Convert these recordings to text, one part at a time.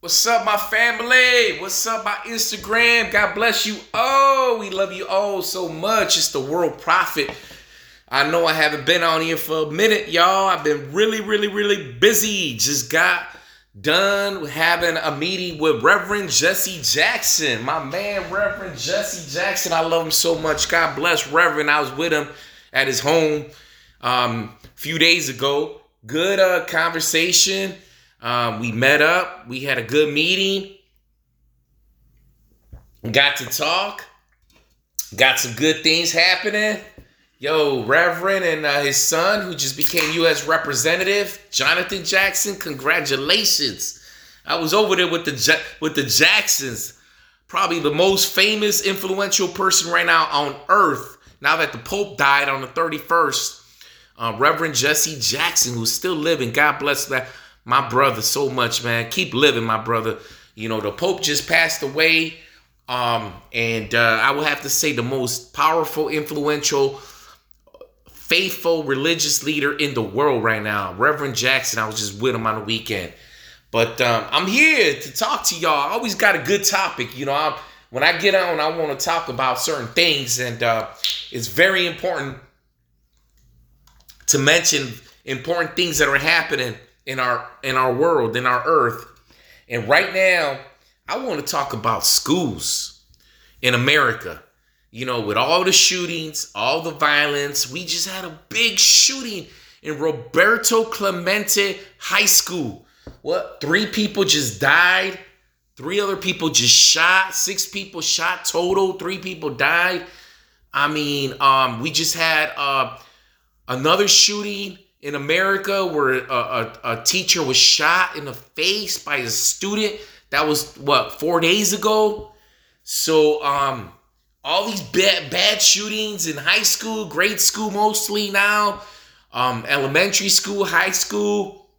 What's up, my family? What's up, my Instagram? God bless you. Oh, we love you all so much. It's the world prophet. I know I haven't been on here for a minute, y'all. I've been really, really, really busy. Just got done having a meeting with Reverend Jesse Jackson. My man, Reverend Jesse Jackson. I love him so much. God bless Reverend. I was with him at his home um, a few days ago. Good uh, conversation um, we met up. We had a good meeting. Got to talk. Got some good things happening. Yo, Reverend and uh, his son, who just became U.S. Representative, Jonathan Jackson. Congratulations! I was over there with the with the Jacksons, probably the most famous, influential person right now on earth. Now that the Pope died on the 31st, uh, Reverend Jesse Jackson, who's still living. God bless that my brother so much, man. Keep living, my brother. You know, the Pope just passed away. Um, and uh, I will have to say the most powerful, influential, faithful religious leader in the world right now, Reverend Jackson. I was just with him on the weekend. But um, I'm here to talk to y'all. I always got a good topic. You know, I, when I get on, I want to talk about certain things. And uh, it's very important to mention important things that are happening in our in our world, in our earth. And right now, I want to talk about schools in America. You know, with all the shootings, all the violence, we just had a big shooting in Roberto Clemente High School. What? Three people just died. Three other people just shot. Six people shot total. Three people died. I mean, um, we just had uh, another shooting in America where a, a, a, teacher was shot in the face by a student. That was what four days ago. So um, all these bad bad shootings in high school, grade school mostly now, um, elementary school, high school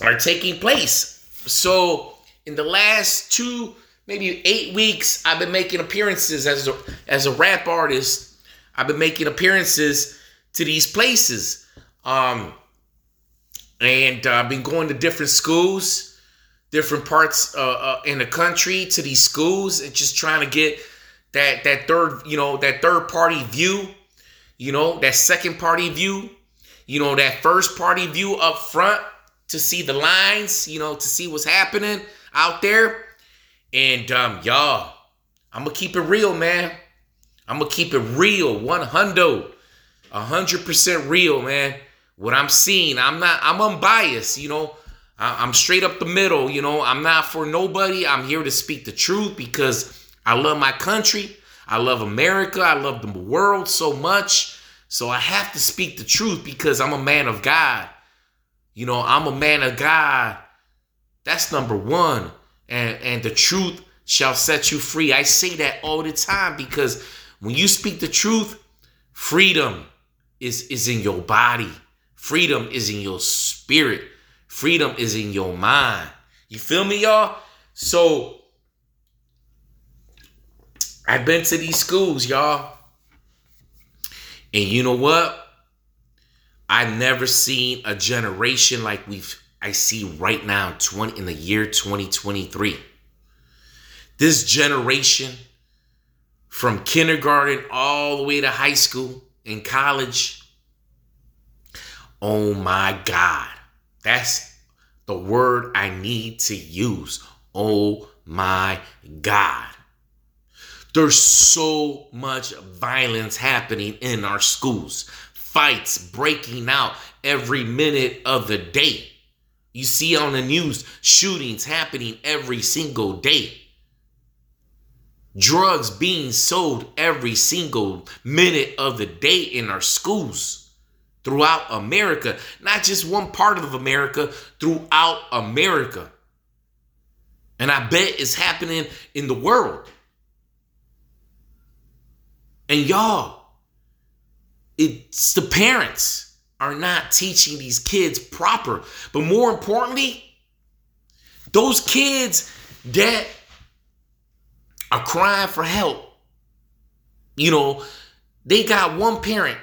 are taking place. So in the last two, maybe eight weeks, I've been making appearances as a as a rap artist. I've been making appearances to these places. Um, and uh, I've been going to different schools, different parts uh, uh, in the country to these schools, and just trying to get that that third, you know, that third party view, you know, that second party view, you know, that first party view up front to see the lines, you know, to see what's happening out there. And um, y'all, I'm gonna keep it real, man. I'm gonna keep it real, one hundo hundred percent real, man. What I'm seeing, I'm not, I'm unbiased, you know. I, I'm straight up the middle, you know. I'm not for nobody. I'm here to speak the truth because I love my country. I love America. I love the world so much. So I have to speak the truth because I'm a man of God. You know, I'm a man of God. That's number one. And and the truth shall set you free. I say that all the time because when you speak the truth, freedom, is is in your body. Freedom is in your spirit. Freedom is in your mind. You feel me, y'all? So I've been to these schools, y'all. And you know what? I've never seen a generation like we've I see right now 20 in the year 2023. This generation from kindergarten all the way to high school in college. Oh my God. That's the word I need to use. Oh my God. There's so much violence happening in our schools, fights breaking out every minute of the day. You see on the news shootings happening every single day drugs being sold every single minute of the day in our schools throughout America, not just one part of America, throughout America. And I bet it's happening in the world. And y'all, it's the parents are not teaching these kids proper. But more importantly, those kids that are crying for help. You know, they got one parent.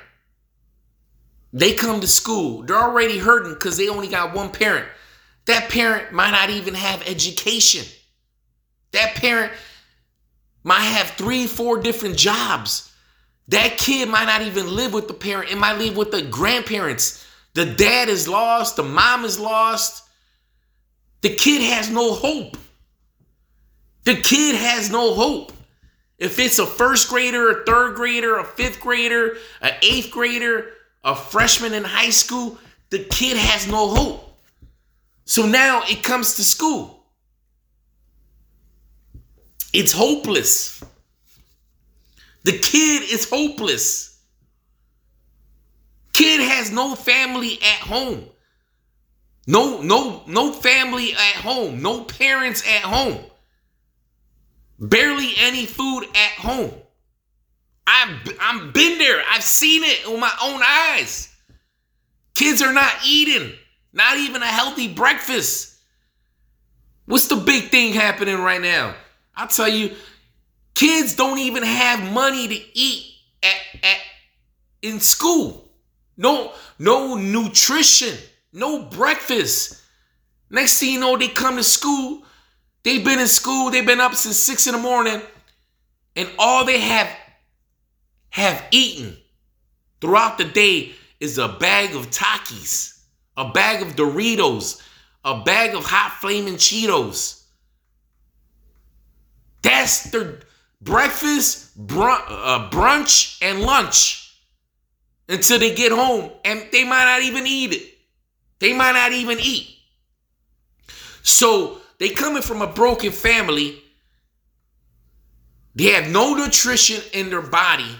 They come to school. They're already hurting because they only got one parent. That parent might not even have education. That parent might have three, four different jobs. That kid might not even live with the parent. It might live with the grandparents. The dad is lost. The mom is lost. The kid has no hope. The kid has no hope. If it's a first grader, a third grader, a fifth grader, an eighth grader, a freshman in high school, the kid has no hope. So now it comes to school. It's hopeless. The kid is hopeless. Kid has no family at home. No, no, no family at home. No parents at home. Barely any food at home. I've, I've been there. I've seen it with my own eyes. Kids are not eating, not even a healthy breakfast. What's the big thing happening right now? I'll tell you, kids don't even have money to eat at, at in school. No, no nutrition, no breakfast. Next thing you know, they come to school. They've been in school, they've been up since six in the morning, and all they have have eaten throughout the day is a bag of Takis, a bag of Doritos, a bag of hot flaming Cheetos. That's their breakfast, brunch, uh, brunch, and lunch until they get home, and they might not even eat it. They might not even eat. So they coming from a broken family. They have no nutrition in their body.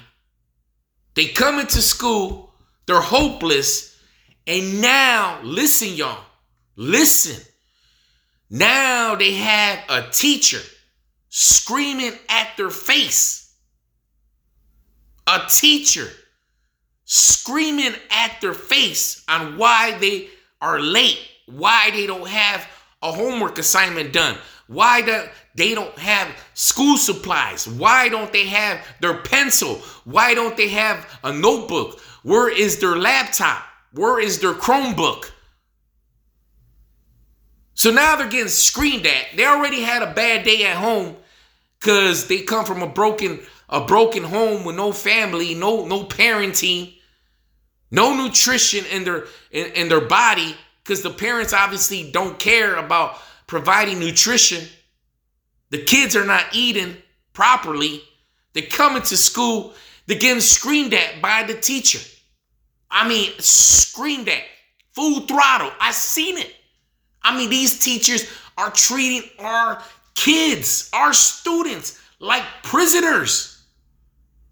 They come into school, they're hopeless, and now, listen, y'all, listen. Now they have a teacher screaming at their face. A teacher screaming at their face on why they are late, why they don't have a homework assignment done, why do they don't have school supplies, why don't they have their pencil, why don't they have a notebook, where is their laptop, where is their Chromebook. So now they're getting screamed at. They already had a bad day at home because they come from a broken a broken home with no family, no no parenting, no nutrition in their in, in their body because the parents obviously don't care about providing nutrition. The kids are not eating properly. They're coming to school. They're getting screamed at by the teacher. I mean, screamed at, full throttle. I've seen it. I mean, these teachers are treating our kids, our students, like prisoners,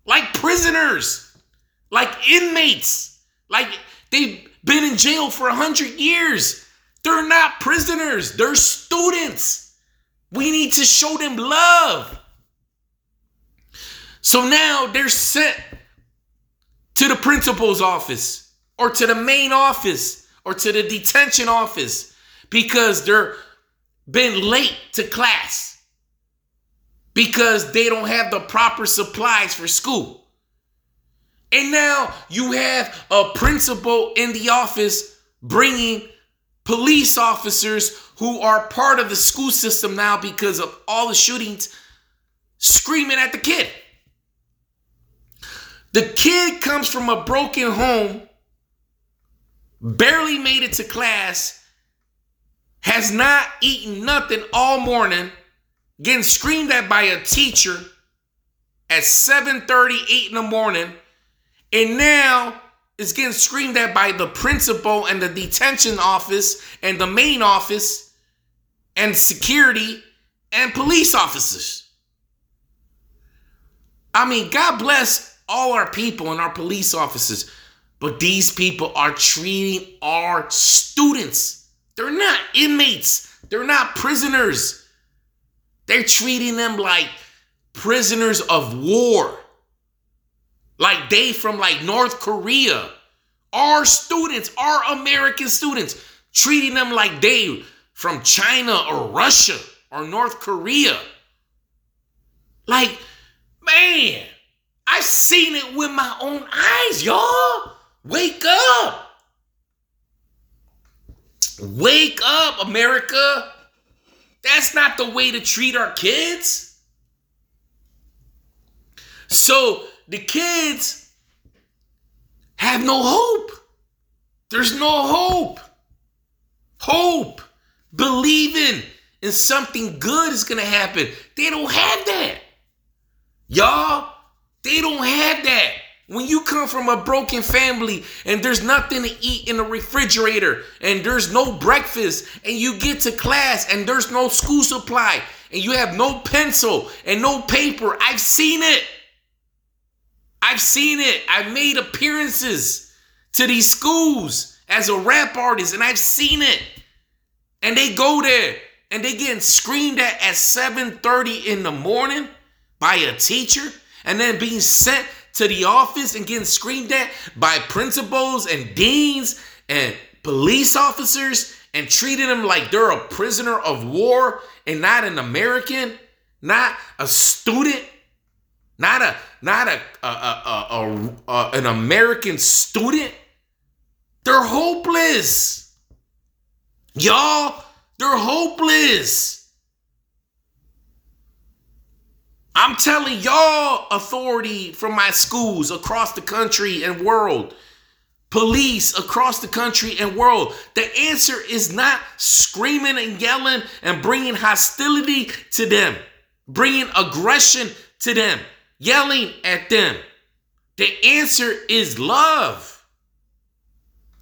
like prisoners, like inmates, like they've been in jail for a hundred years. They're not prisoners, they're students. We need to show them love. So now they're sent to the principal's office or to the main office or to the detention office because they're been late to class because they don't have the proper supplies for school. And now you have a principal in the office bringing police officers who are part of the school system now because of all the shootings screaming at the kid. The kid comes from a broken home, barely made it to class, has not eaten nothing all morning, getting screamed at by a teacher at 7:30, 8 in the morning and now it's getting screamed at by the principal and the detention office and the main office and security and police officers. I mean, God bless all our people and our police officers, but these people are treating our students. They're not inmates, they're not prisoners. They're treating them like prisoners of war like they from like North Korea. Our students, our American students, treating them like they from China or Russia or North Korea. Like, man, I've seen it with my own eyes, y'all. Wake up. Wake up, America. That's not the way to treat our kids. So the kids have no hope. There's no hope. Hope. Believing in something good is going to happen. They don't have that. Y'all, they don't have that. When you come from a broken family and there's nothing to eat in the refrigerator and there's no breakfast and you get to class and there's no school supply and you have no pencil and no paper, I've seen it. I've seen it. I've made appearances to these schools as a rap artist and I've seen it. And they go there and they getting screamed at at 7:30 in the morning by a teacher and then being sent to the office and getting screamed at by principals and deans and police officers and treating them like they're a prisoner of war and not an American, not a student, not a not a, a, a, a an American student. They're hopeless. Y'all, they're hopeless. I'm telling y'all, authority from my schools across the country and world, police across the country and world, the answer is not screaming and yelling and bringing hostility to them, bringing aggression to them, yelling at them. The answer is love.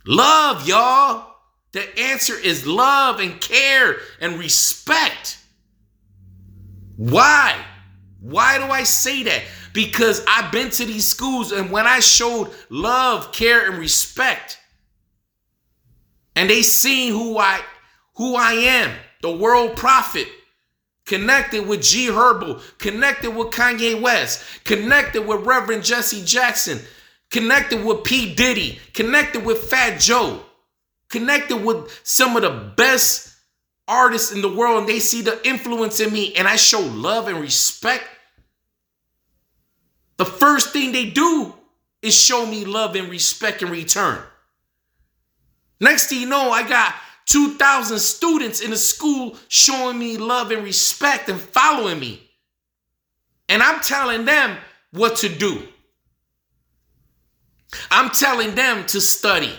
Love, y'all. The answer is love and care and respect. Why? Why do I say that? Because I've been to these schools and when I showed love, care, and respect, and they seen who I who I am, the world prophet, connected with G Herbo, connected with Kanye West, connected with Reverend Jesse Jackson, connected with P. Diddy, connected with Fat Joe, connected with some of the best artists in the world and they see the influence in me and I show love and respect, the first thing they do is show me love and respect in return. Next thing you know, I got 2,000 students in the school showing me love and respect and following me. And I'm telling them what to do. I'm telling them to study.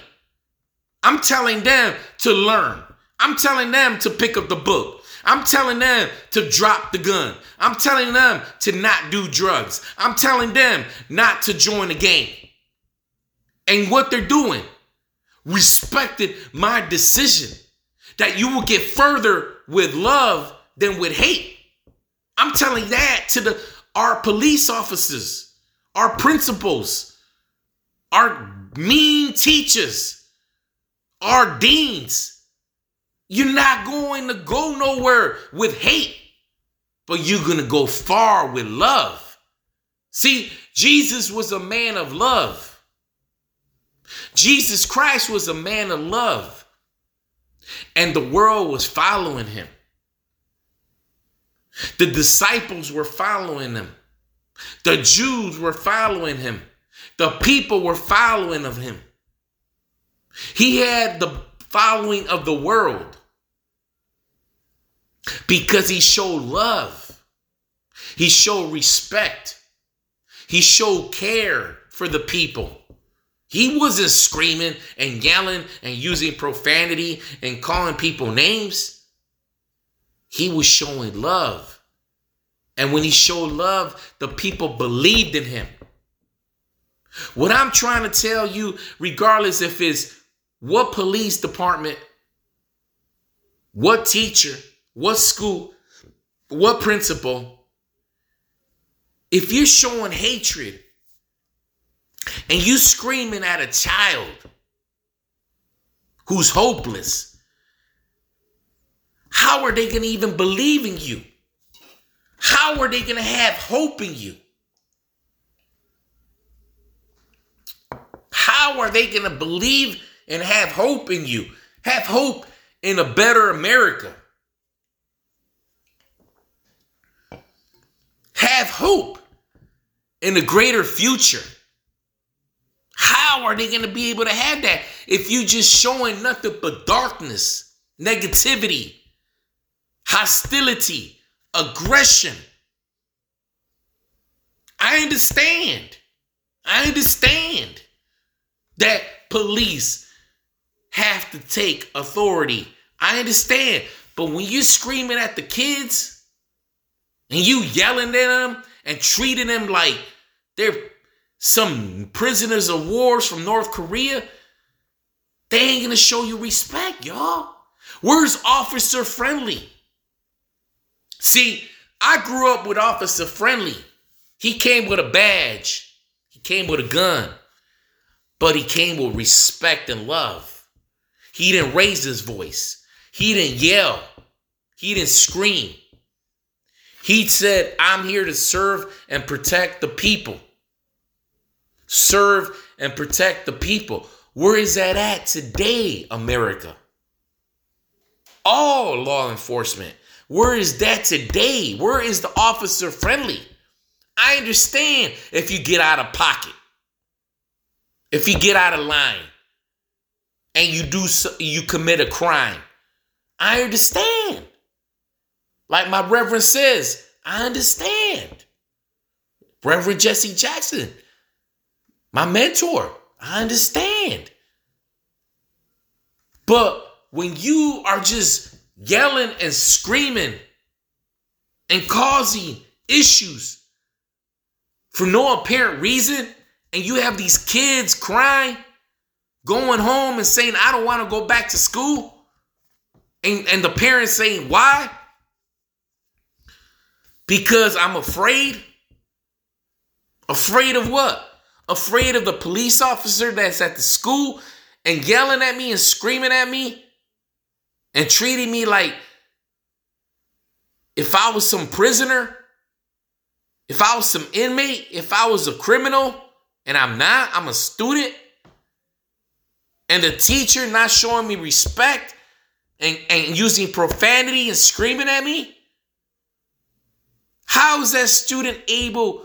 I'm telling them to learn. I'm telling them to pick up the book. I'm telling them to drop the gun. I'm telling them to not do drugs. I'm telling them not to join the game. And what they're doing respected my decision that you will get further with love than with hate. I'm telling that to the our police officers, our principals, our mean teachers, our deans you're not going to go nowhere with hate, but you're going to go far with love. See, Jesus was a man of love. Jesus Christ was a man of love. And the world was following him. The disciples were following him. The Jews were following him. The people were following of him. He had the following of the world because he showed love, he showed respect, he showed care for the people. He wasn't screaming and yelling and using profanity and calling people names. He was showing love. And when he showed love, the people believed in him. What I'm trying to tell you, regardless if it's what police department, what teacher, what school, what principal, if you're showing hatred and you screaming at a child who's hopeless, how are they going to even believe in you? How are they going to have hope in you? How are they going to believe and have hope in you? Have hope in a better America? have hope in a greater future. How are they going to be able to have that if you're just showing nothing but darkness? negativity, hostility, aggression. I understand. I understand that police have to take authority. I understand. But when you're screaming at the kids and you yelling at them and treating them like they're some prisoners of wars from North Korea, they ain't gonna show you respect, y'all. Where's Officer Friendly? See, I grew up with Officer Friendly. He came with a badge, he came with a gun, but he came with respect and love. He didn't raise his voice, he didn't yell, he didn't scream. He said, I'm here to serve and protect the people. Serve and protect the people. Where is that at today, America? All law enforcement. Where is that today? Where is the officer friendly? I understand if you get out of pocket, if you get out of line, and you do you commit a crime. I understand. Like my reverend says, I understand. Reverend Jesse Jackson, my mentor, I understand. But when you are just yelling and screaming and causing issues for no apparent reason, and you have these kids crying, going home and saying, I don't want to go back to school, and, and the parents saying, Why? Because I'm afraid. Afraid of what? Afraid of the police officer that's at the school and yelling at me and screaming at me and treating me like if I was some prisoner, if I was some inmate, if I was a criminal, and I'm not, I'm a student, and the teacher not showing me respect and, and using profanity and screaming at me, how is that student able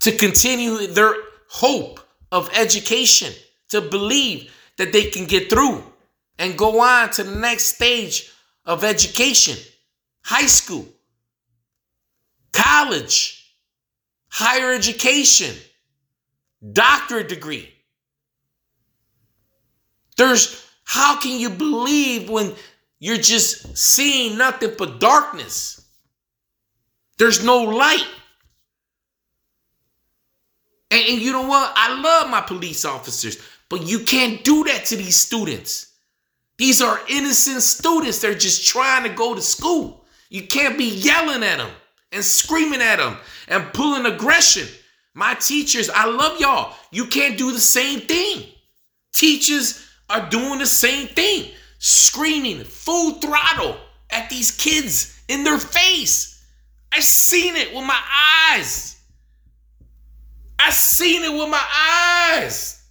to continue their hope of education, to believe that they can get through and go on to the next stage of education? High school, college, higher education, doctorate degree. There's how can you believe when you're just seeing nothing but darkness? There's no light. And, and, you know what? I love my police officers, but you can't do that to these students. These are innocent students. They're just trying to go to school. You can't be yelling at them and screaming at them and pulling aggression. My teachers, I love y'all. You can't do the same thing. Teachers are doing the same thing, screaming full throttle at these kids in their face. I've seen it with my eyes. I seen it with my eyes.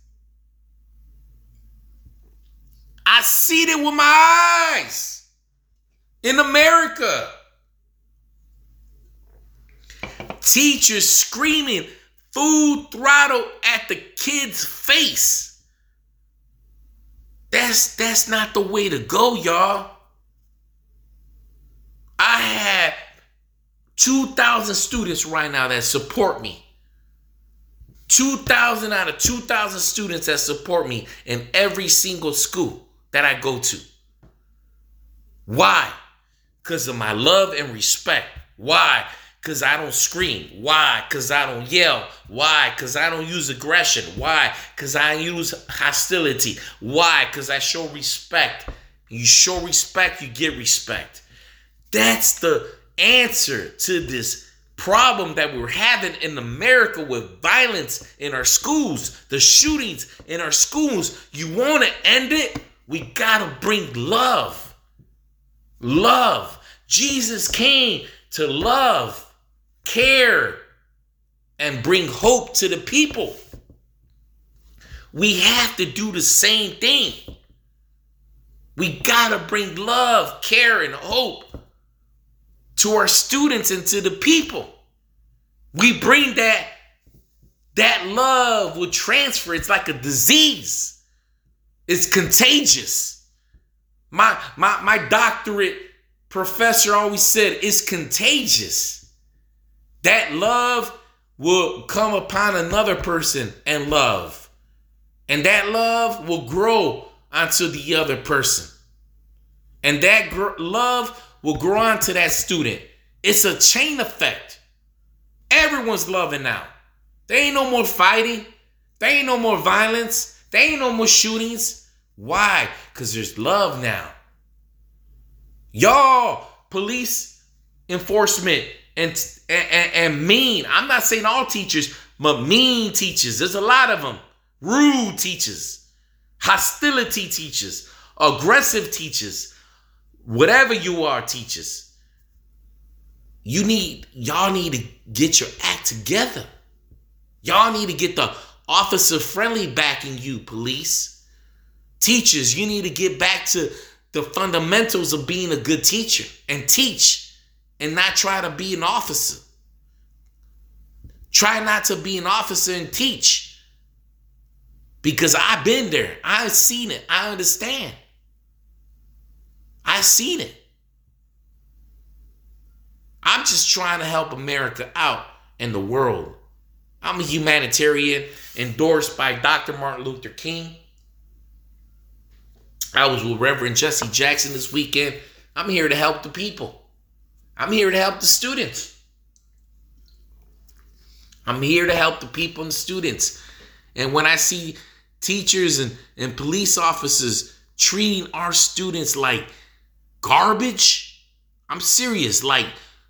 I seen it with my eyes in America. Teachers screaming full throttle at the kid's face. That's that's not the way to go, y'all. I have 2,000 students right now that support me. 2,000 out of 2,000 students that support me in every single school that I go to. Why? Because of my love and respect. Why? Because I don't scream. Why? Because I don't yell. Why? Because I don't use aggression. Why? Because I use hostility. Why? Because I show respect. You show respect, you get respect. That's the answer to this problem that we're having in America with violence in our schools, the shootings in our schools. You want to end it? We got to bring love. Love. Jesus came to love care, and bring hope to the people. We have to do the same thing. We got to bring love, care, and hope to our students and to the people. We bring that that love will transfer. It's like a disease. It's contagious. My my my doctorate professor always said it's contagious. That love will come upon another person and love. And that love will grow onto the other person. And that gr- love will grow onto that student. It's a chain effect. Everyone's loving now. There ain't no more fighting. There ain't no more violence. There ain't no more shootings. Why? Because there's love now. Y'all, police enforcement and, and, and mean. I'm not saying all teachers, but mean teachers. There's a lot of them. Rude teachers, hostility teachers, aggressive teachers, whatever you are, teachers. You need, y'all need to get your act together. Y'all need to get the officer friendly backing you, police. Teachers, you need to get back to the fundamentals of being a good teacher and teach and not try to be an officer. Try not to be an officer and teach. Because I've been there. I've seen it. I understand. I've seen it. I'm just trying to help America out in the world. I'm a humanitarian endorsed by Dr. Martin Luther King. I was with Reverend Jesse Jackson this weekend. I'm here to help the people. I'm here to help the students. I'm here to help the people and the students. And when I see teachers and, and police officers treating our students like garbage, I'm serious. Like,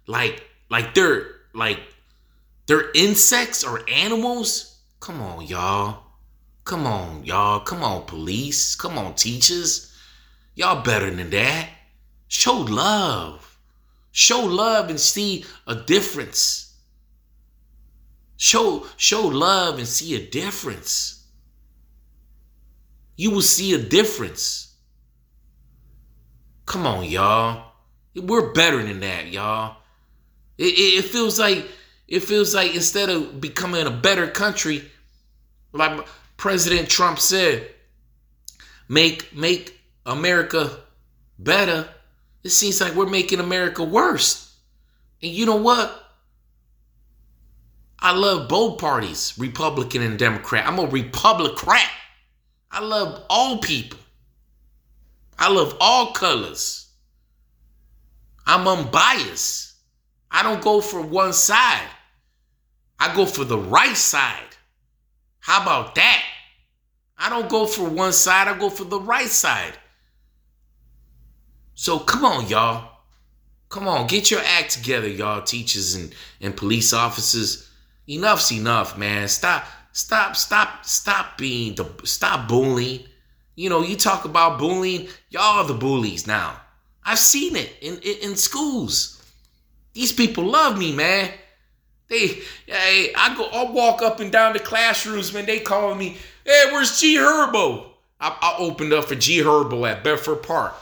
like, like they're like they're insects or animals. Come on, y'all. Come on, y'all. Come on, police. Come on, teachers. Y'all better than that. Show love. Show love and see a difference. Show show love and see a difference. You will see a difference. Come on, y'all. We're better than that, y'all. It, it, it feels like it feels like instead of becoming a better country, like President Trump said, make make America better. It seems like we're making America worse. And you know what? I love both parties, Republican and Democrat. I'm a Republican. I love all people. I love all colors. I'm unbiased. I don't go for one side. I go for the right side. How about that? I don't go for one side, I go for the right side. So come on, y'all. Come on, get your act together, y'all, teachers and, and police officers. Enough's enough, man. Stop, stop, stop, stop being the stop bullying. You know, you talk about bullying, y'all the bullies now. I've seen it in, in, in schools. These people love me, man. They, hey, I go, I walk up and down the classrooms, man. They call me, hey, where's G Herbo? I, I opened up for G Herbo at Bedford Park.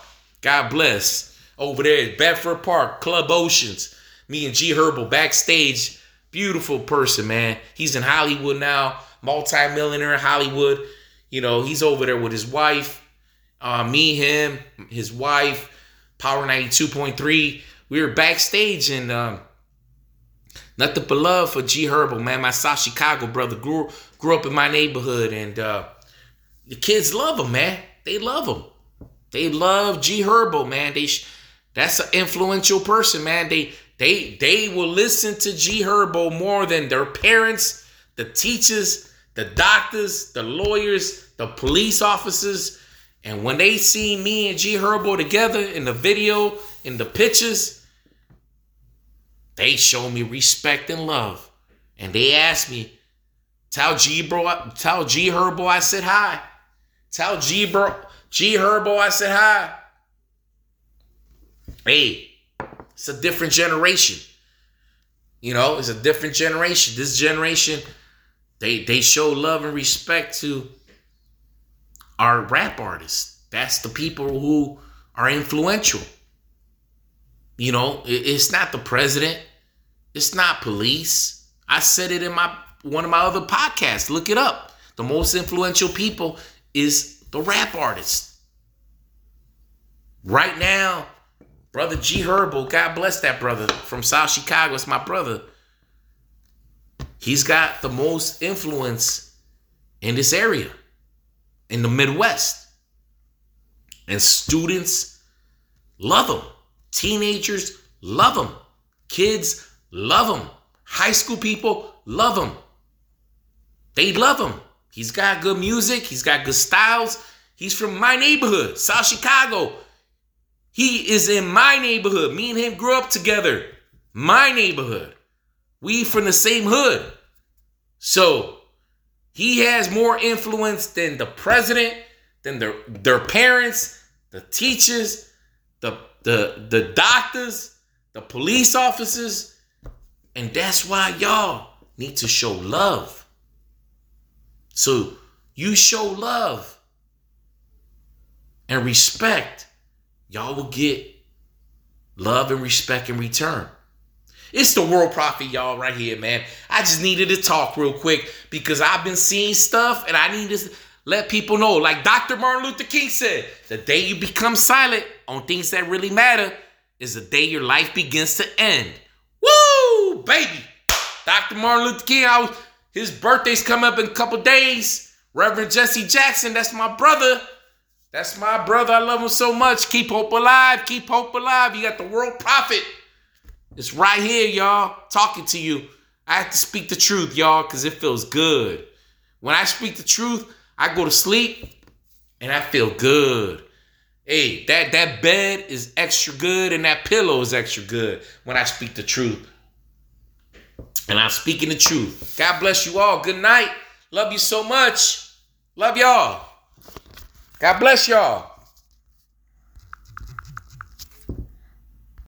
God bless. Over there at Bedford Park, Club Oceans. Me and G Herbo backstage. Beautiful person, man. He's in Hollywood now, multi-millionaire in Hollywood. You know, he's over there with his wife. Uh, me, him, his wife, Power 92.3. We were backstage and um, Nothing but love for G Herbo, man. My South Chicago brother grew grew up in my neighborhood, and uh, the kids love him, man. They love him. They love G Herbo, man. They that's an influential person, man. They they they will listen to G Herbo more than their parents, the teachers, the doctors, the lawyers, the police officers. And when they see me and G Herbo together in the video, in the pictures, they show me respect and love. And they ask me, tell G bro, tell G Herbo I said hi. Tell G bro, G Herbo I said hi. Hey, it's a different generation. You know, it's a different generation. This generation, they they show love and respect to our rap artists. That's the people who are influential. You know, it's not the president. It's not police. I said it in my one of my other podcasts. Look it up. The most influential people is the rap artists. Right now, brother G Herbo, God bless that brother from South Chicago. It's my brother. He's got the most influence in this area, in the Midwest. And students love him. Teenagers love him. Kids love him. High school people love him. They love him. He's got good music. He's got good styles. He's from my neighborhood, South Chicago. He is in my neighborhood. Me and him grew up together. My neighborhood. We from the same hood. So he has more influence than the president, than their their parents, the teachers, the the the doctors, the police officers, and that's why y'all need to show love. So you show love and respect, y'all will get love and respect in return. It's the world prophet, y'all, right here, man. I just needed to talk real quick because I've been seeing stuff and I need to let people know. Like Dr. Martin Luther King said, the day you become silent on things that really matter is the day your life begins to end. Woo, baby. Dr. Martin Luther King, was, his birthday's coming up in a couple days. Reverend Jesse Jackson, that's my brother. That's my brother. I love him so much. Keep hope alive. Keep hope alive. You got the world prophet. It's right here, y'all, talking to you. I have to speak the truth, y'all, because it feels good. When I speak the truth, I go to sleep and I feel good. Hey, that, that bed is extra good and that pillow is extra good when I speak the truth. And I'm speaking the truth. God bless you all. Good night. Love you so much. Love y'all. God bless y'all.